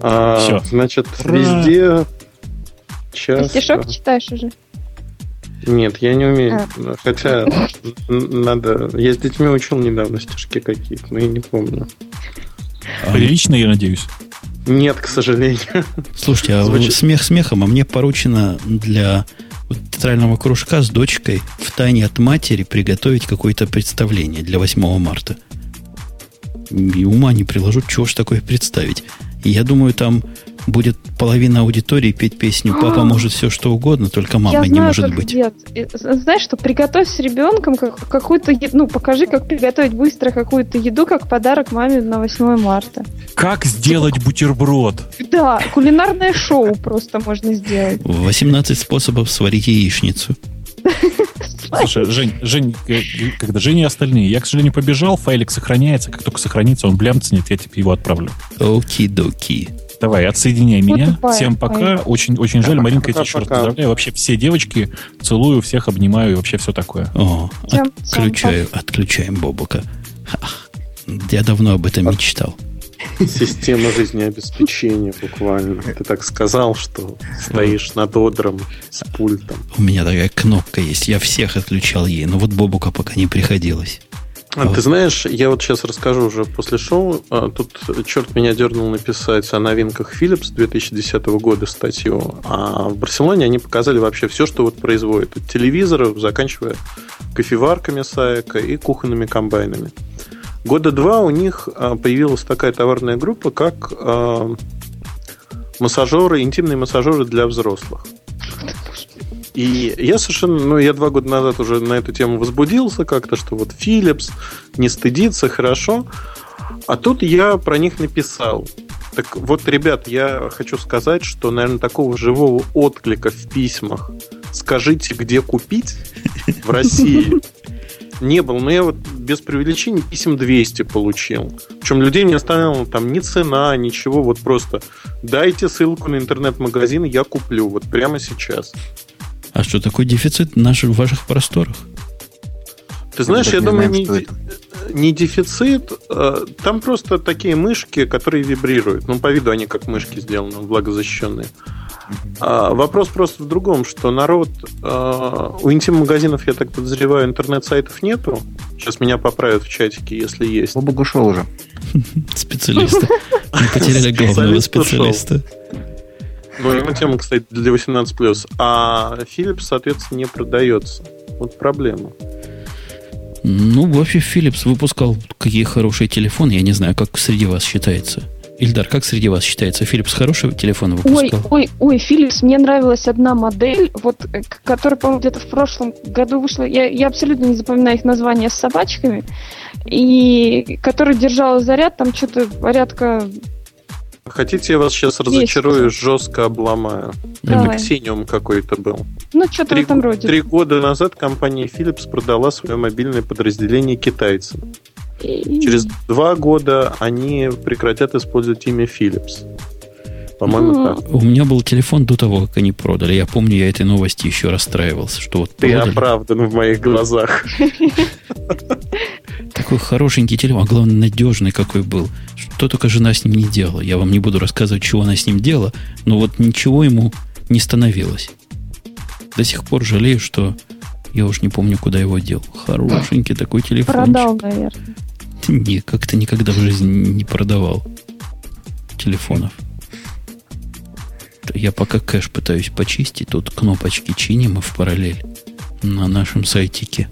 А, Всё. Значит, Ура! везде Ты часто... стишок читаешь уже? Нет, я не умею. А. Хотя надо... Я с детьми учил недавно стишки какие-то, но я не помню. А, Прилично, я надеюсь. Нет, к сожалению. Слушайте, а Звучит- смех смехом, а мне поручено для театрального кружка с дочкой в тайне от матери приготовить какое-то представление для 8 марта. И ума не приложу, чего ж такое представить. Я думаю, там будет половина аудитории петь песню «Папа может все что угодно, только мама Я не знаю, может быть». И, Знаешь что, приготовь с ребенком как- какую-то еду, ну, покажи, как приготовить быстро какую-то еду, как подарок маме на 8 марта. Как сделать бутерброд? Да, кулинарное шоу просто можно сделать. 18 способов сварить яичницу. Слушай, Жень, Жень, э, когда Женя и остальные, я, к сожалению, побежал, файлик сохраняется, как только сохранится, он блямцнет, я тебе его отправлю. Оки-доки. Давай, отсоединяй Вот меня. тупая, Всем пока. Очень, очень жаль, Пока, Маринка, я тебя пока, еще раз пока. поздравляю. Вообще все девочки целую, всех обнимаю и вообще все такое. О, Всем- отключаю, отключаем Бобука. Я давно об этом мечтал. Система жизнеобеспечения буквально. Ты так сказал, что стоишь над одром с пультом. У меня такая кнопка есть. Я всех отключал ей, но вот Бобука пока не приходилось. А ты знаешь, я вот сейчас расскажу уже после шоу. А, Тут черт меня дернул написать о новинках Philips 2010 года статью. А в Барселоне они показали вообще все, что вот производит. От телевизоров, заканчивая кофеварками Саека и кухонными комбайнами. Года два у них а, появилась такая товарная группа, как а, массажеры, интимные массажеры для взрослых. И я совершенно, ну, я два года назад уже на эту тему возбудился как-то, что вот Philips не стыдится, хорошо. А тут я про них написал. Так вот, ребят, я хочу сказать, что, наверное, такого живого отклика в письмах «Скажите, где купить?» в России не было. Но я вот без преувеличений писем 200 получил. Причем людей не останавливала там ни цена, ничего. Вот просто дайте ссылку на интернет-магазин, я куплю. Вот прямо сейчас. А что такой дефицит в наших, в ваших просторах? Ты знаешь, я не думаю, знаем, не, не дефицит. э, Там просто такие мышки, которые вибрируют. Ну, по виду они как мышки сделаны, влагозащищенные. А вопрос просто в другом, что народ... э, У интим-магазинов, я так подозреваю, интернет-сайтов нету. Сейчас меня поправят в чатике, если есть. Бобук ушел уже. Специалиста. Мы потеряли главного специалиста. Ну, ему тема, кстати, для 18+. А Philips, соответственно, не продается. Вот проблема. Ну, вообще, Philips выпускал какие хорошие телефоны. Я не знаю, как среди вас считается. Ильдар, как среди вас считается? Philips хороший телефон Ой, выпускал? ой, ой, Philips, мне нравилась одна модель, вот, э, которая, по-моему, где-то в прошлом году вышла. Я, я абсолютно не запоминаю их названия с собачками. И которая держала заряд, там что-то порядка... Хотите, я вас сейчас разочарую, жестко обломаю. Давай. Это Xenium какой-то был. Ну, что-то в Три, этом роде. три года назад компания Philips продала свое мобильное подразделение китайцам. И- Через два года они прекратят использовать имя Philips. По-моему, Ну, так. У меня был телефон до того, как они продали. Я помню, я этой новости еще расстраивался, что вот Ты продали. оправдан в моих глазах. Такой хорошенький телефон, а главное, надежный какой был. Что только жена с ним не делала. Я вам не буду рассказывать, чего она с ним делала, но вот ничего ему не становилось. До сих пор жалею, что я уж не помню, куда его дел. Хорошенький такой телефон. Продал, наверное. Не, как-то никогда в жизни не продавал телефонов. Я пока кэш пытаюсь почистить, тут кнопочки чиним и в параллель на нашем сайтике.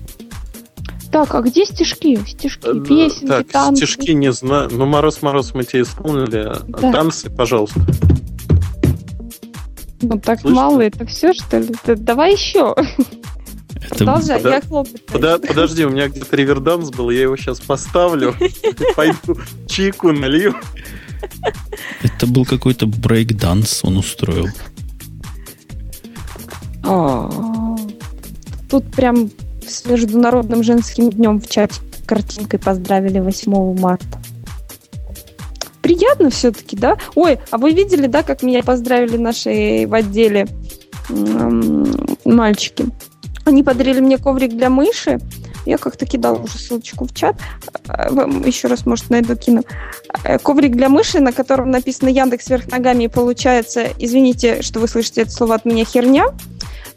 Так, а где стишки? Стишки, Э, песенки, Так, танцы. стишки не знаю. Ну, Мороз-Мороз мы тебе исполнили. Да. Танцы, пожалуйста. Ну так Слышно? мало, это все, что ли? Да давай еще. Это Продолжай, пода- я хлопаю. Пода- подожди, у меня где-то реверданс был, я его сейчас поставлю. Пойду чайку налью. Это был какой-то брейк-данс он устроил. А, Тут прям с Международным женским днем в чате картинкой поздравили 8 марта. Приятно все-таки, да? Ой, а вы видели, да, как меня поздравили наши в отделе мальчики? Они подарили мне коврик для мыши, Я как-то кидала уже ссылочку в чат. Э, еще раз, может, найду, кину. Э, коврик для мыши, на котором написано Яндекс вверх ногами, и получается, извините, что вы слышите это слово от меня, херня.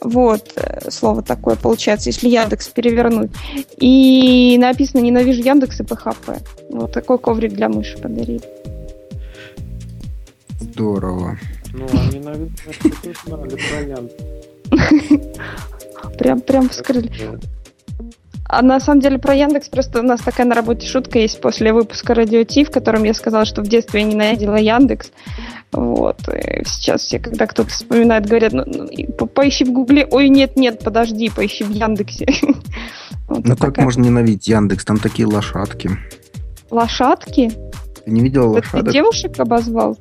Вот, э, слово такое получается, если Яндекс перевернуть. И написано «Ненавижу Яндекс и ПХП». Вот такой коврик для мыши подарили. Здорово. Ну, они, наверное, что-то знали про Яндекс. Прям, прям вскрыли. А на самом деле про Яндекс просто у нас такая на работе шутка есть после выпуска Радио Ти, в котором я сказала, что в детстве я ненавидела Яндекс. Вот. И сейчас все, когда кто-то вспоминает, говорят, ну, ну, поищи в Гугле, ой, нет, нет, подожди, поищи в Яндексе. Вот ну как такая... можно ненавидеть Яндекс? Там такие лошадки. Лошадки? Ты не видел лошадок? Ты девушек обозвал?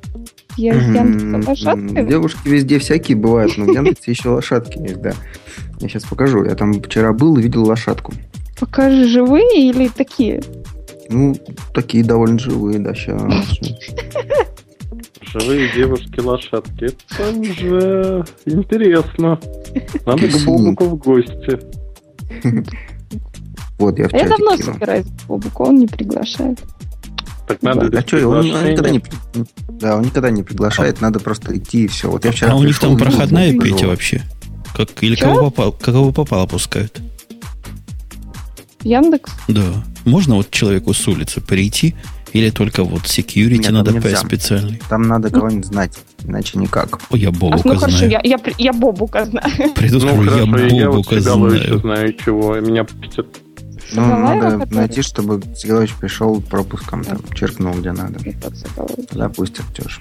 Я из Яндекса лошадками? Девушки везде всякие бывают, но в Яндексе еще лошадки есть, да. Я сейчас покажу. Я там вчера был и видел лошадку. Покажи, живые или такие? Ну, такие довольно живые, да, сейчас. Живые девушки-лошадки. Это уже интересно. Надо к Бобуку в гости. Вот, я в а Я давно собираюсь к Бобуку, он не приглашает. Так надо да, а что, он, он никогда не, да, он никогда не приглашает, а, надо просто идти и все. Вот я вчера а у них там проходная Петя вообще? Как, или кого попало, кого попало пускают? Яндекс? Да. Можно вот человеку с улицы прийти или только вот security Нет, надо П специальный? Там надо кого-нибудь знать, иначе никак. О, я Бобука а, ну, знаю. хорошо, я, я, я Бобука знаю. Приду, ну, скажу, хорошо, я я Бобука вот знаю. знаю чего, меня пустят. Ну, надо который? найти, чтобы Сигалович пришел пропуском, там, черкнул, где надо. Пусть актешь.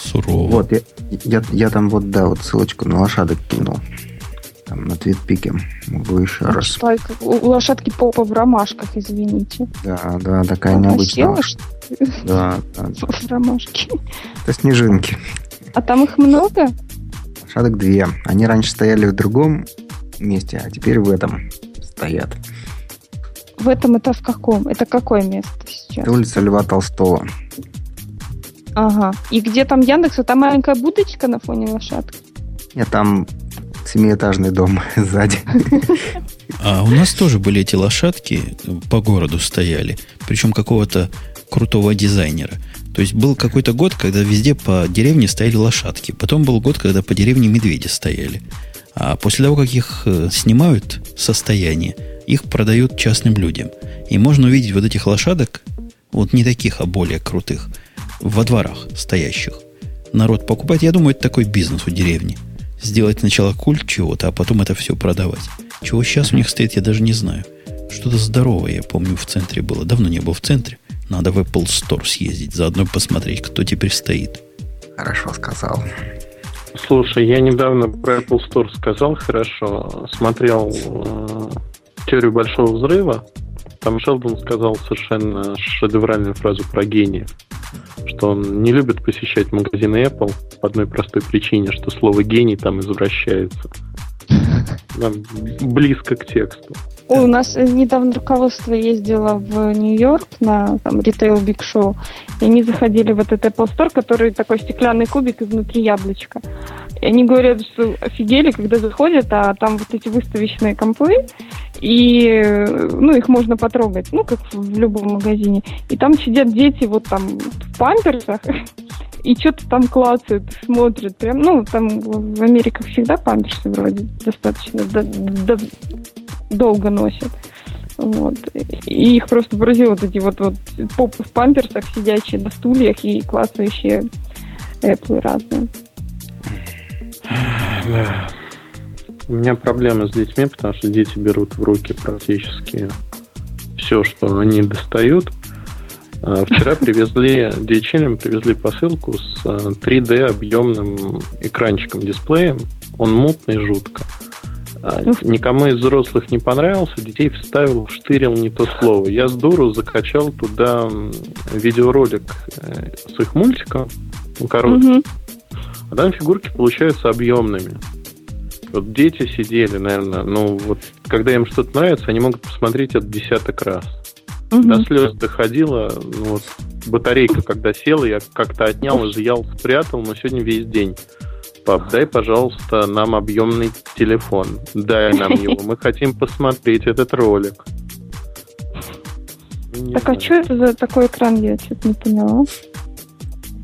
Сурово. Вот, я, я, я там вот, да, вот ссылочку на лошадок кинул там на твитпике. Могу еще а раз. Что, у лошадки попа в ромашках, извините. Да, да, такая Она необычная. Села, что Да, да. В ромашке. Это снежинки. А там их много? Лошадок две. Они раньше стояли в другом месте, а теперь в этом стоят. В этом это в каком? Это какое место сейчас? Это улица Льва Толстого. Ага. И где там Яндекс? Там маленькая будочка на фоне лошадки? Нет, там семиэтажный дом сзади. А у нас тоже были эти лошадки, по городу стояли, причем какого-то крутого дизайнера. То есть был какой-то год, когда везде по деревне стояли лошадки. Потом был год, когда по деревне медведи стояли. А после того, как их э, снимают состояние, их продают частным людям. И можно увидеть вот этих лошадок, вот не таких, а более крутых, во дворах стоящих. Народ покупает. Я думаю, это такой бизнес у деревни сделать сначала культ чего-то, а потом это все продавать. Чего сейчас у них стоит, я даже не знаю. Что-то здоровое, я помню, в центре было. Давно не был в центре. Надо в Apple Store съездить, заодно посмотреть, кто теперь стоит. Хорошо сказал. Слушай, я недавно про Apple Store сказал хорошо. Смотрел э, теорию большого взрыва. Там Шелдон сказал совершенно шедевральную фразу про гения что он не любит посещать магазины Apple по одной простой причине, что слово гений там извращается. Близко к тексту. у нас недавно руководство ездило в Нью-Йорк на там, ритейл Биг Шоу, и они заходили в этот Apple Store, который такой стеклянный кубик и внутри яблочко. И они говорят, что офигели, когда заходят, а там вот эти выставочные компы, и ну, их можно потрогать, ну, как в любом магазине. И там сидят дети вот там в памперсах, и что-то там клацают, смотрят. Прям, ну, там в Америке всегда памперсы вроде достаточно до, до, долго носят. Вот. И их просто поразило вот эти вот, вот попы в памперсах, сидящие на стульях и клацающие Apple разные. Да. У меня проблемы с детьми, потому что дети берут в руки практически все, что они достают. А, вчера привезли, DHL привезли посылку с 3D а, объемным экранчиком дисплеем. Он мутный жутко. А, никому из взрослых не понравился, детей вставил, вштырил не то слово. Я с дуру закачал туда видеоролик э, с их мультиком, ну, короткий. Угу. А там фигурки получаются объемными. Вот дети сидели, наверное, ну вот, когда им что-то нравится, они могут посмотреть это десяток раз. Угу. До слез доходило, ну вот, батарейка, когда села, я как-то отнял, изъял, спрятал, но сегодня весь день Пап, дай, пожалуйста, нам объемный телефон. Дай нам его. Мы хотим посмотреть этот ролик. Не так а знаю. а что это за такой экран? Я что-то не поняла.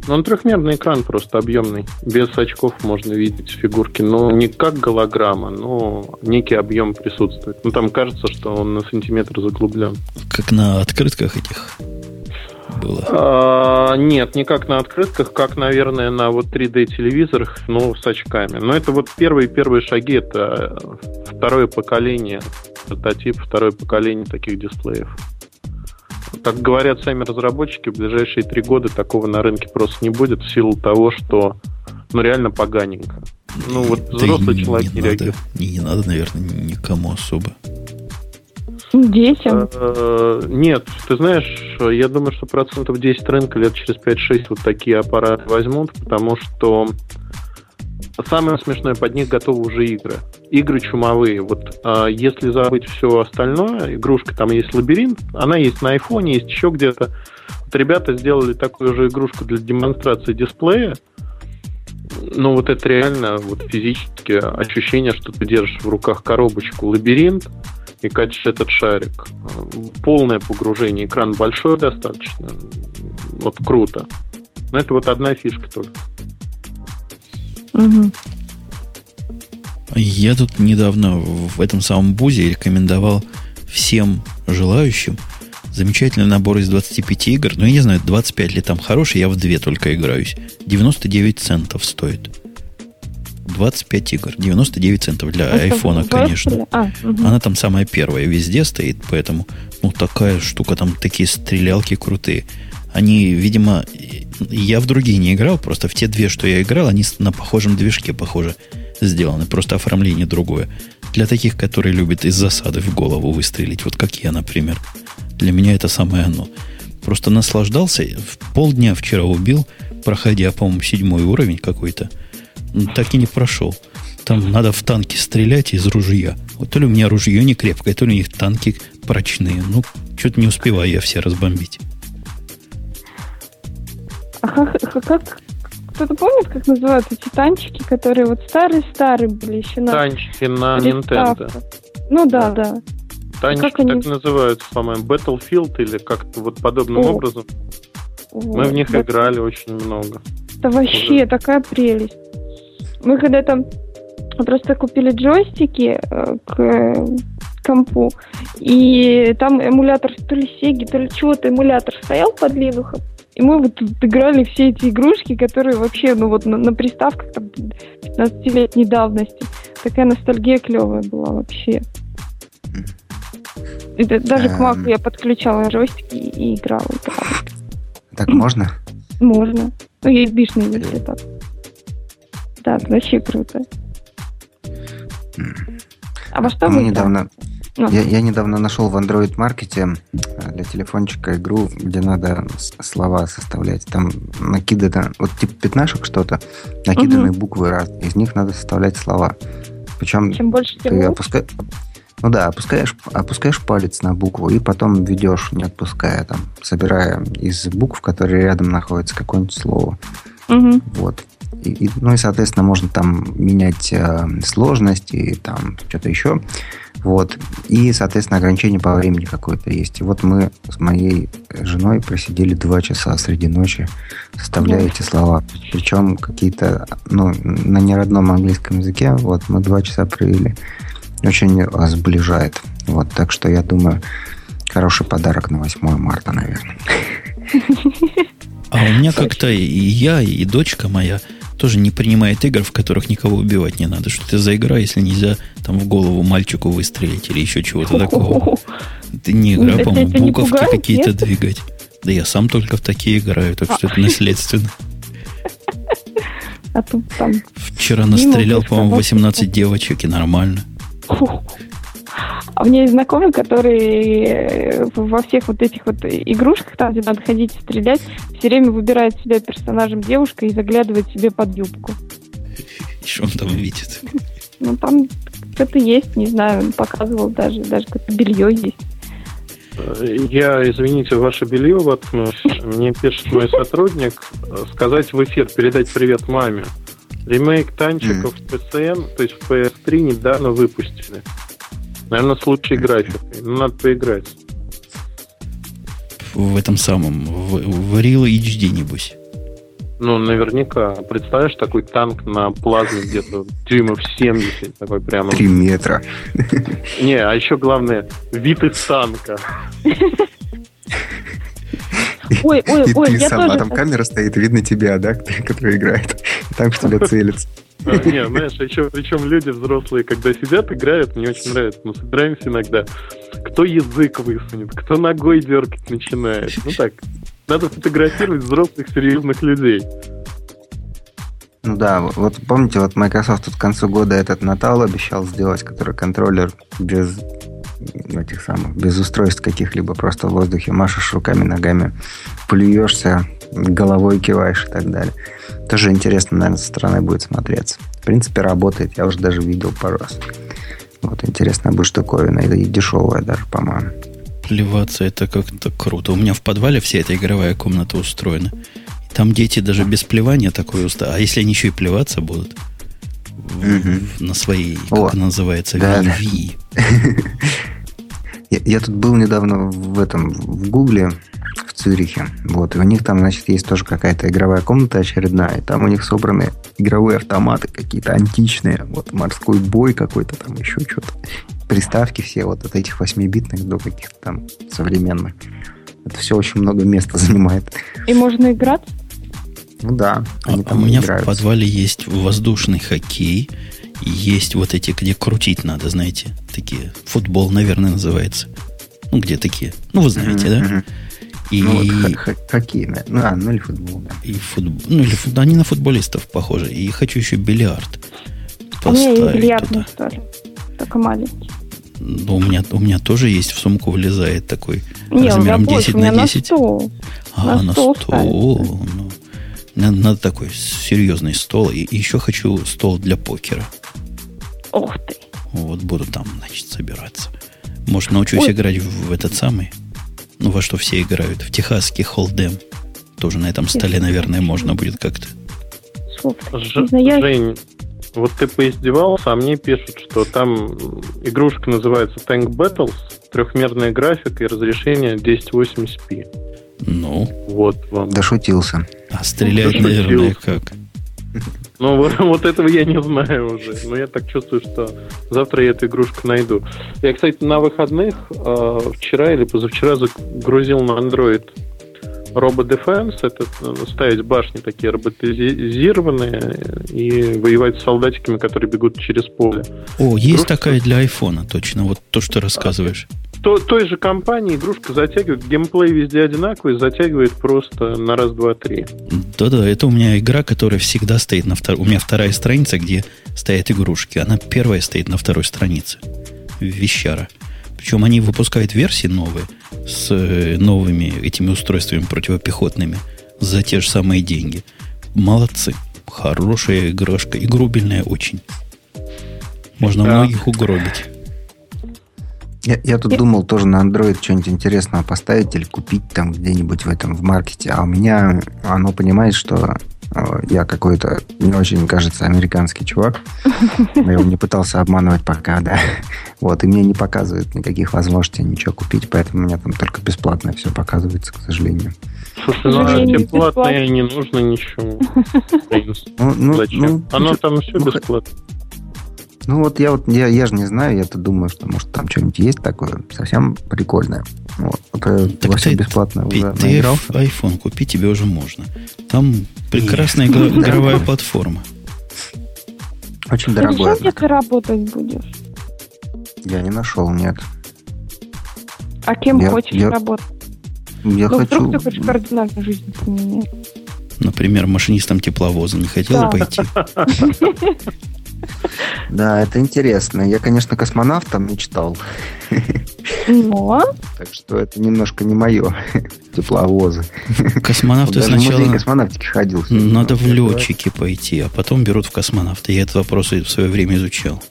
Ну, он трехмерный экран, просто объемный. Без очков можно видеть фигурки. Ну, не как голограмма, но некий объем присутствует. Ну, там кажется, что он на сантиметр заглублен. Как на открытках этих было? А, нет, не как на открытках, как, наверное, на вот 3D-телевизорах, но с очками. Но это вот первые-первые шаги, это второе поколение, прототип, второе поколение таких дисплеев. Как говорят сами разработчики, в ближайшие три года такого на рынке просто не будет в силу того, что ну реально поганенько. Ну вот взрослый да человек не, не реагирует. Не, не надо, наверное, никому особо. Детям? Э, нет, ты знаешь, я думаю, что процентов 10 рынка лет через 5-6 вот такие аппараты возьмут, потому что самое смешное, под них готовы уже игры. Игры чумовые. Вот а, если забыть все остальное, игрушка там есть лабиринт, она есть на айфоне, есть еще где-то. Вот ребята сделали такую же игрушку для демонстрации дисплея. Ну, вот это реально вот физически ощущение, что ты держишь в руках коробочку лабиринт и катишь этот шарик. Полное погружение. Экран большой достаточно. Вот круто. Но это вот одна фишка только. Угу. Я тут недавно в этом самом бузе рекомендовал всем желающим замечательный набор из 25 игр. Ну, я не знаю, 25 ли там хороший, я в две только играюсь. 99 центов стоит. 25 игр, 99 центов для Это айфона, конечно. А, угу. Она там самая первая везде стоит, поэтому, ну, такая штука, там такие стрелялки крутые. Они, видимо, я в другие не играл, просто в те две, что я играл, они на похожем движке, похоже, сделаны. Просто оформление другое. Для таких, которые любят из засады в голову выстрелить, вот как я, например. Для меня это самое оно. Просто наслаждался. В полдня вчера убил, проходя, по-моему, седьмой уровень какой-то. Так и не прошел. Там надо в танки стрелять из ружья. Вот то ли у меня ружье не крепкое, то ли у них танки прочные. Ну, что-то не успеваю я все разбомбить. А как, как кто-то помнит, как называются эти танчики, которые вот старые-старые были еще на... Танчики на Nintendo. Ну да, да. Танчики как так они... называются, по-моему, Battlefield или как-то вот подобным О. образом. Вот. Мы в них Battle... играли очень много. Это вообще Уже. такая прелесть. Мы когда-то просто купили джойстики э, к э, компу, и там эмулятор то ли Сеги, то ли чего-то эмулятор стоял под Linux, мы вот играли все эти игрушки, которые вообще, ну вот на, на приставках там 15-летней давности. Такая ностальгия клевая была вообще. И даже к Маку я подключала джойстики и, играла. Так можно? Можно. Ну, есть бишные версии так. Да, вообще круто. А во что Мы недавно... Ну. Я, я недавно нашел в Android маркете э, для телефончика игру, где надо слова составлять. Там накидано, вот типа пятнашек что-то, накиданы угу. буквы разные. Из них надо составлять слова. Причем Чем больше, тем ты опускаешь... Ну да, опускаешь, опускаешь палец на букву и потом ведешь, не отпуская, там, собирая из букв, которые рядом находятся, какое-нибудь слово. Угу. Вот. И, и, ну и, соответственно, можно там менять э, сложность и там что-то еще. Вот. И, соответственно, ограничение по времени какое-то есть. И вот мы с моей женой просидели два часа среди ночи, составляя эти слова. Причем какие-то, ну, на неродном английском языке. Вот мы два часа провели. Очень сближает. Вот, так что я думаю, хороший подарок на 8 марта, наверное. А у меня как-то и я, и дочка моя тоже не принимает игр, в которых никого убивать не надо. Что это за игра, если нельзя там в голову мальчику выстрелить или еще чего-то такого? Это не игра, по-моему, буковки какие-то двигать. Да я сам только в такие играю, так что это наследственно. А тут там... Вчера настрелял, по-моему, 18 девочек, и нормально. А у меня есть знакомый, который э, во всех вот этих вот игрушках, там, где надо ходить и стрелять, все время выбирает себя персонажем девушка и заглядывает себе под юбку. И что он там видит? Ну, там что-то есть, не знаю, он показывал даже, даже какое-то белье есть. Я, извините, ваше белье воткнусь. Мне пишет мой сотрудник сказать в эфир, передать привет маме. Ремейк танчиков в PSN, то есть в PS3 недавно выпустили. Наверное, с лучшей графикой. Ну, надо поиграть. В этом самом, в, в Real HD, небось. Ну, наверняка. Представляешь, такой танк на плазме где-то дюймов 70, такой прямо... Три метра. Не, а еще главное, вид из танка. Ой, ой, И ой, ты я сама, тоже... там камера стоит, видно тебя, да, который играет. И Там в тебя целится. А, Не, знаешь, еще, причем люди взрослые, когда сидят, играют, мне очень нравится. Мы собираемся иногда. Кто язык высунет, кто ногой дергать начинает. Ну так, надо фотографировать взрослых серьезных людей. Ну да, вот помните, вот Microsoft тут к концу года этот Натал обещал сделать, который контроллер без этих самых, без устройств каких-либо, просто в воздухе машешь руками, ногами, плюешься, головой киваешь и так далее. Тоже интересно, наверное, со стороны будет смотреться. В принципе, работает, я уже даже видел пару раз. Вот, интересная будет штуковина, и дешевая даже, по-моему. Плеваться это как-то круто. У меня в подвале вся эта игровая комната устроена. Там дети даже без плевания такое уста. А если они еще и плеваться будут Мгм. на своей, как О, она называется, да, да. VV. Я, я тут был недавно в этом, в Гугле, в Цюрихе. Вот, и у них там, значит, есть тоже какая-то игровая комната очередная. И там у них собраны игровые автоматы какие-то античные. Вот морской бой какой-то там, еще что-то. Приставки все вот от этих 8-битных до каких-то там современных. Это все очень много места занимает. И можно играть? Ну да, А, они а там у меня играют. в подвале есть воздушный хоккей. Есть вот эти, где крутить надо, знаете, такие. Футбол, наверное, называется. Ну, где такие. Ну, вы знаете, да? Мгм. И, Ну, вот хоккей, да. ну, а, ну или футбол, да. и футбол. Ну, или фут- они на футболистов похожи. И хочу еще бильярд У меня есть поставить бильярдный туда. столик. Только маленький. Ну, у меня, у меня тоже есть в сумку влезает такой Не, у меня размером больше, 10 у меня на на 10. стол. А, на на стол стол. Ну, надо, надо такой серьезный стол. И еще хочу стол для покера. Ух ты. Вот буду там, значит, собираться. Может, научусь Ой. играть в, в этот самый, ну, во что все играют, в техасский холдем. Тоже на этом столе, наверное, можно будет как-то. Ж- Жень, вот ты поиздевался, а мне пишут, что там игрушка называется Tank Battles, трехмерная графика и разрешение 1080p. Ну, Вот вам. Дошутился. А стрелять, Ну, наверное, как? Ну, вот, вот этого я не знаю уже. Но я так чувствую, что завтра я эту игрушку найду. Я, кстати, на выходных э, вчера или позавчера загрузил на Android Robo Defense. Это э, ставить башни такие роботизированные и воевать с солдатиками, которые бегут через поле. О, есть Игрушка. такая для айфона, точно. Вот то, что рассказываешь. То, той же компании игрушка затягивает, геймплей везде одинаковый, затягивает просто на раз, два, три. Да-да, это у меня игра, которая всегда стоит на второй... У меня вторая страница, где стоят игрушки. Она первая стоит на второй странице. Вещара. Причем они выпускают версии новые с э, новыми этими устройствами противопехотными за те же самые деньги. Молодцы. Хорошая игрушка. Игрубельная очень. Можно Да. многих угробить. Я, я тут думал тоже на Android что-нибудь интересного поставить или купить там где-нибудь в этом в маркете. А у меня оно понимает, что э, я какой-то не очень, кажется, американский чувак. Я его не пытался обманывать пока, да. Вот, и мне не показывает никаких возможностей ничего купить, поэтому у меня там только бесплатное все показывается, к сожалению. Слушай, ну а сожалению, тебе платное бесплатно. не нужно ничего. Принципе. Ну, ну, Зачем? ну, Оно там все ну, х- бесплатно. Ну вот я вот я, я же не знаю, я-то думаю, что может там что-нибудь есть такое совсем прикольное. Вот, вот э, Так во ты- бесплатно Петь, уже ты наигрался. iPhone купи, тебе уже можно. Там прекрасная игра- игровая платформа. Очень дорогой, однако. если работать будешь? Я не нашел, нет. А кем Я- хочешь я- работать? Я ну, хочу... вдруг ты хочешь кардинально жизнь поменять. Например, машинистом тепловоза не хотела Да. пойти. Да, это интересно. Я, конечно, космонавтом мечтал, Но так что это немножко не мое. Тепловозы. Космонавты Даже сначала космонавтики ходил. надо в летчики пойти, а потом берут в космонавты. Я этот вопрос и в свое время изучал.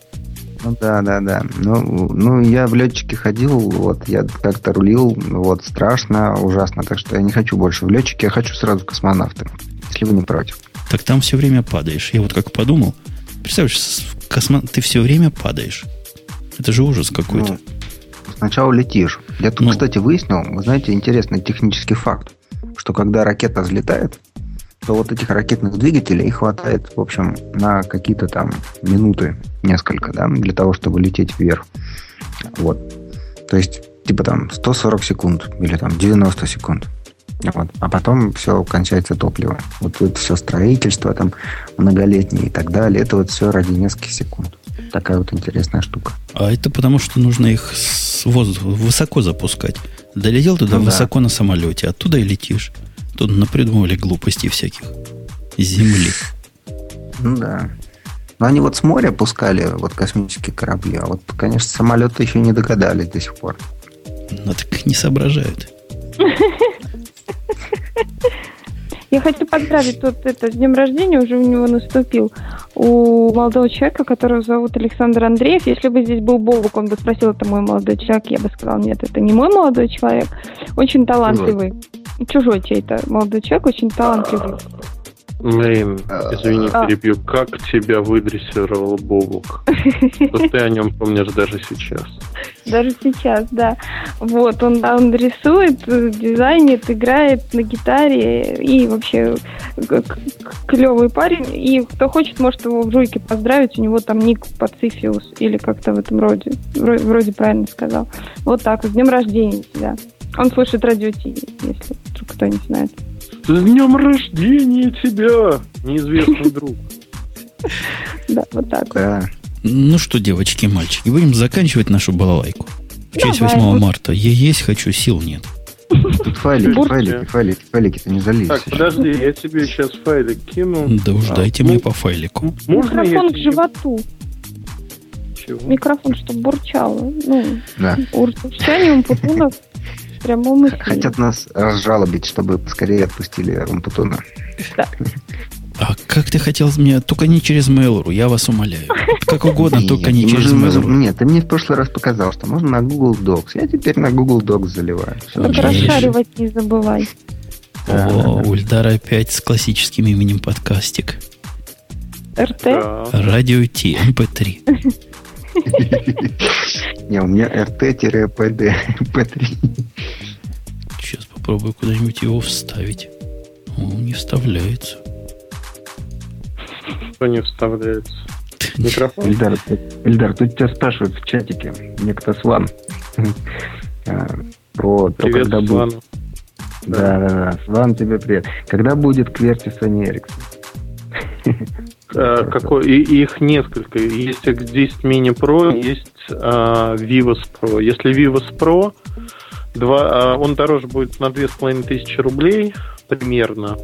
Ну да, да, да. Ну, ну, я в летчике ходил, вот, я как-то рулил, вот, страшно, ужасно, так что я не хочу больше в летчике, я хочу сразу в космонавты, если вы не против. так там все время падаешь. Я вот как подумал, представляешь, космо... ты все время падаешь. Это же ужас какой-то. Ну, сначала летишь. Я тут, ну, кстати, выяснил, вы знаете, интересный технический факт, что когда ракета взлетает, то вот этих ракетных двигателей хватает, в общем, на какие-то там минуты, несколько, да, для того, чтобы лететь вверх. Вот. То есть, типа там 140 секунд или там 90 секунд. Вот. А потом все кончается топливо. Вот это все строительство там многолетнее и так далее. Это вот все ради нескольких секунд. Такая вот интересная штука. А это потому, что нужно их с воздуха высоко запускать. Долетел туда ну, высоко да. на самолете, оттуда и летишь. Тут напридумывали глупостей всяких. Земли. Ну да. Но они вот с моря пускали вот космические корабли, а вот, конечно, самолеты еще не догадались до сих пор. Ну так не соображают. Я хочу поздравить тут это с днем рождения, уже у него наступил. У молодого человека, которого зовут Александр Андреев. Если бы здесь был Бобук, он бы спросил, это мой молодой человек. Я бы сказала, нет, это не мой молодой человек. Очень талантливый. Чужой, Чужой чей-то молодой человек, очень талантливый. Блин, извини, а. перебью. Как тебя выдрессировал Бобук? Что ты о нем помнишь даже сейчас? Даже сейчас, да. Вот, он, он рисует, дизайнит, играет на гитаре и вообще клевый парень. И кто хочет, может его в жуйке поздравить. У него там ник Пацифиус или как-то в этом роде. Вроде, вроде правильно сказал. Вот так, с днем рождения тебя. Он слушает радио Ти, если вдруг кто не знает. С днем рождения тебя, неизвестный друг. Да, вот так да. Ну что, девочки и мальчики, будем заканчивать нашу балалайку. В честь 8 марта. Я есть хочу, сил нет. Тут файлики, файлики, файлики, файлики-то не залезешь. Так, подожди, я тебе сейчас файлик кину. Да уж, а, дайте ну, мне по файлику. Микрофон к животу. Чего? Микрофон, чтобы бурчало. Ну, да. урчание умпутунов прямом эфире. Хотят нас разжалобить, чтобы скорее отпустили Рампутона. Да. А как ты хотел мне? Только не через Mail.ru, я вас умоляю. Как угодно, нет, только не через Mail.ru. Нет, ты мне в прошлый раз показал, что можно на Google Docs. Я теперь на Google Docs заливаю. Так расшаривать не забывай. О, Ильдар опять с классическим именем подкастик. РТ? Радио Ти, MP3. Не, у меня RT-PD, P3. Сейчас попробую куда-нибудь его вставить. Он не вставляется. Что не вставляется? Микрофон? Эльдар, Эльдар, тут тебя спрашивают в чатике, некто Сван, а, про то, когда будет... Да, да, да. Сван, тебе привет. Когда будет кверти Sony Ericsson? А, какой, их несколько. Есть X10 Mini Pro, есть uh, Vivos Pro. Если Vivos Pro, два, uh, он дороже будет на 2500 рублей примерно.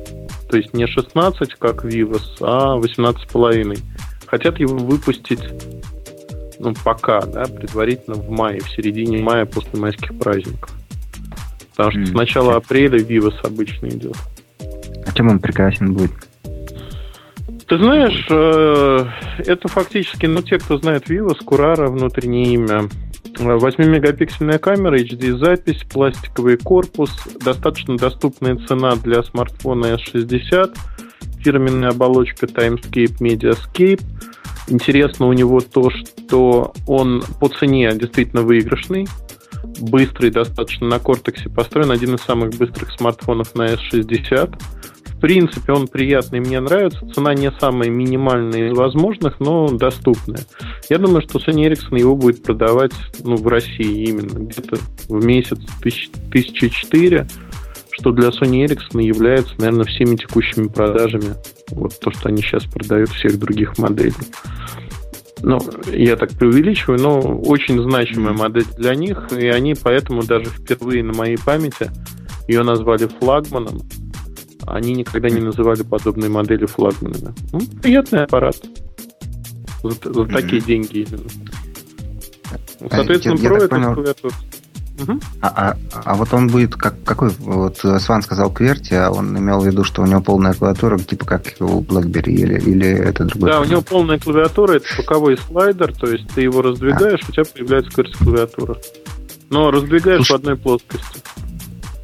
То есть не 16, как Vivos, а 18,5. Хотят его выпустить ну, пока, да, предварительно в мае, в середине мая после майских праздников. Потому что mm, с начала апреля Vivos обычно идет. А чем он прекрасен будет? Ты знаешь, э, это фактически, ну, те, кто знает Vivo, Скурара, внутреннее имя. 8-мегапиксельная камера, HD-запись, пластиковый корпус, достаточно доступная цена для смартфона S60, фирменная оболочка Timescape Mediascape. Интересно у него то, что он по цене действительно выигрышный, быстрый достаточно. На Cortex построен один из самых быстрых смартфонов на S60 в принципе, он приятный, мне нравится. Цена не самая минимальная из возможных, но доступная. Я думаю, что Sony Ericsson его будет продавать ну, в России именно где-то в месяц тысяч, тысячи четыре, что для Sony Ericsson является, наверное, всеми текущими продажами. Вот то, что они сейчас продают всех других моделей. Ну, я так преувеличиваю, но очень значимая модель для них, и они поэтому даже впервые на моей памяти ее назвали флагманом. Они никогда не называли подобные модели флагманами. Ну, приятный аппарат. За, за такие деньги. Ну, соответственно, я, Pro я это клавиатура. Угу. А, а, а вот он будет как какой? Вот Сван сказал кверти, а он имел в виду, что у него полная клавиатура, типа как у BlackBerry или, или это другой? Да, у него полная клавиатура, это боковой слайдер, то есть ты его раздвигаешь, а. у тебя появляется клавиатура. Но раздвигаешь Слушай, в одной плоскости.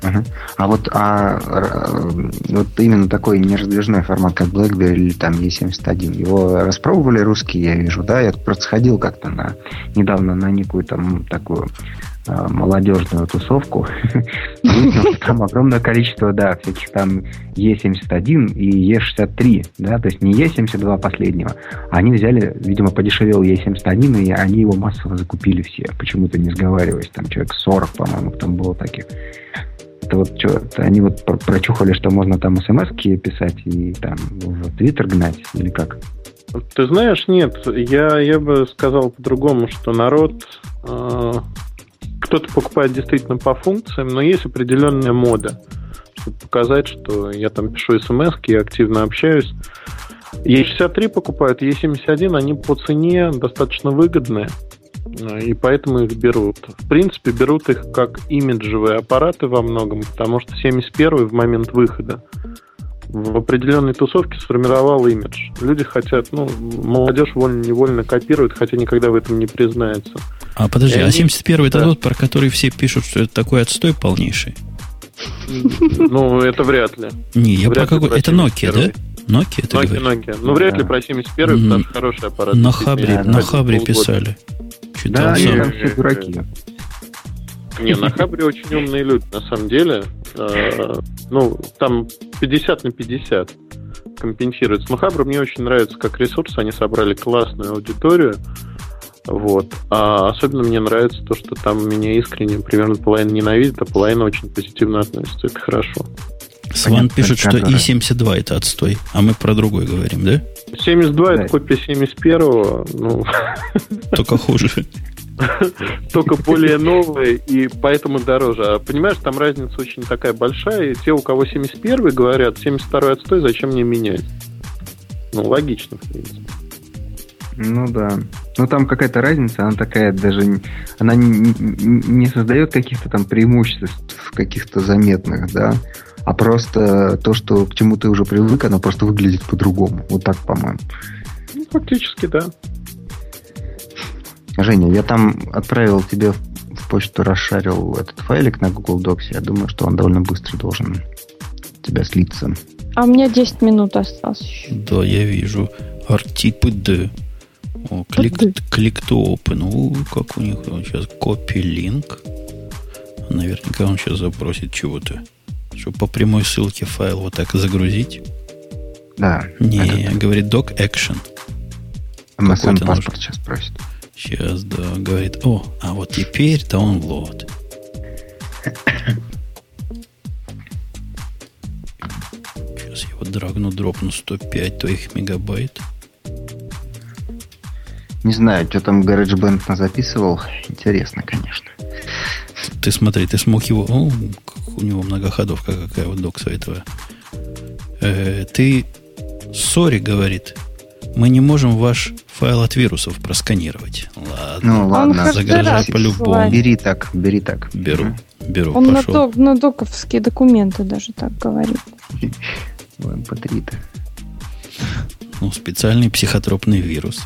Ага. А вот а, р- вот именно такой нераздвижной формат, как BlackBerry или там E71, его распробовали русские, я вижу, да? Я просто сходил как-то на недавно на некую там такую а, молодежную тусовку. Там огромное количество, да, всяких там E71 и E63, да, то есть не E72 последнего. Они взяли, видимо, подешевел E71, и они его массово закупили все, почему-то не сговариваясь. Там человек 40, по-моему, там было таких. Это вот что, они вот про- прочухали, что можно там смс писать и там в Твиттер гнать, или как? Ты знаешь, нет, я, я бы сказал по-другому, что народ э, кто-то покупает действительно по функциям, но есть определенная мода, чтобы показать, что я там пишу смс, я активно общаюсь. E63 покупают, E71, они по цене достаточно выгодные, и поэтому их берут. В принципе, берут их как имиджевые аппараты во многом, потому что 71 в момент выхода в определенной тусовке сформировал имидж. Люди хотят, ну, молодежь вольно-невольно копирует, хотя никогда в этом не признается. А подожди, И а они- 71 это да. тот, про который все пишут, что это такой отстой полнейший? Ну, это вряд ли. Не, я Вряд про какой... Это Nokia, да? 71. Nokia, ты Nokia? Nokia. Ну, вряд ли про 71 М, потому что хороший аппарат. На. Хабре, на Хабре писали. Да, они там все дураки. Не, на Хабре очень умные люди, на самом деле. Э, Ну, там 50 на 50 компенсируется. Но Хабр мне очень нравится как ресурс. Они собрали классную аудиторию. Вот. А особенно мне нравится то, что там меня искренне примерно половина ненавидит, а половина очень позитивно относится. Это хорошо. Сван пишет, что который. И-72 это отстой, а мы про другой говорим, да? 72 Да. это копия 71 ну, Только хуже. только более новые и поэтому дороже. А понимаешь, там разница очень такая большая. И те, у кого 71 говорят, 72 отстой, зачем мне менять? Ну, логично, в принципе. Ну да. Ну там какая-то разница, она такая даже... Она не, не- не создает каких-то там преимуществ каких-то заметных, да, а просто то, что к чему ты уже привык, оно просто выглядит по-другому. Вот так, по-моему. Ну, фактически, да. Женя, я там отправил тебе в почту, расшарил этот файлик на Google Docs. Я думаю, что он довольно быстро должен тебя слиться. А у меня 10 минут осталось еще. Да, я вижу. RTPD. О, клик, клик to open. У, как у них сейчас copy link. Наверняка он сейчас запросит чего-то. Чтобы по прямой ссылке файл вот так загрузить. Да. Не, этот говорит doc action. MSN паспорт сейчас просит. Сейчас, да, говорит, о, а вот теперь download. Сейчас я его драгну, дропну 105 твоих мегабайт. Не знаю, что там GarageBand записывал. Интересно, конечно. Ты смотри, ты смог его... О, у него многоходовка какая вот доксайтовая. Э, ты... Сори, говорит, мы не можем ваш файл от вирусов просканировать. Ладно, Ну ладно, загружай по-любому. Бери так, бери так. Беру, беру, Он на, пошел. док- на доковские документы даже так говорит. В MP3-то. Ну, специальный психотропный вирус.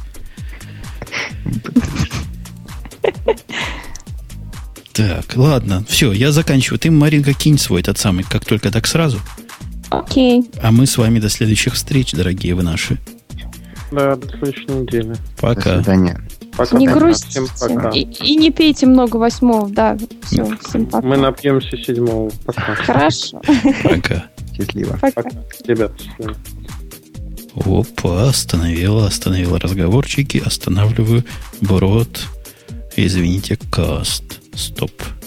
Так, ладно, все, я заканчиваю. Ты, Маринка, кинь свой этот самый, как только так сразу. Окей. А мы с вами до следующих встреч, дорогие вы наши. Да, до следующей недели. До Пока. свидания. Пока. Не грустите. Всем пока. И, и не пейте много восьмого, да. Все, всем пока. Мы напьемся седьмого. Пока. Хорошо. Пока. Счастливо. Пока. Пока. Ребят, счастливо. Опа, остановила, остановила разговорчики, останавливаю брод. Извините, каст. Stop.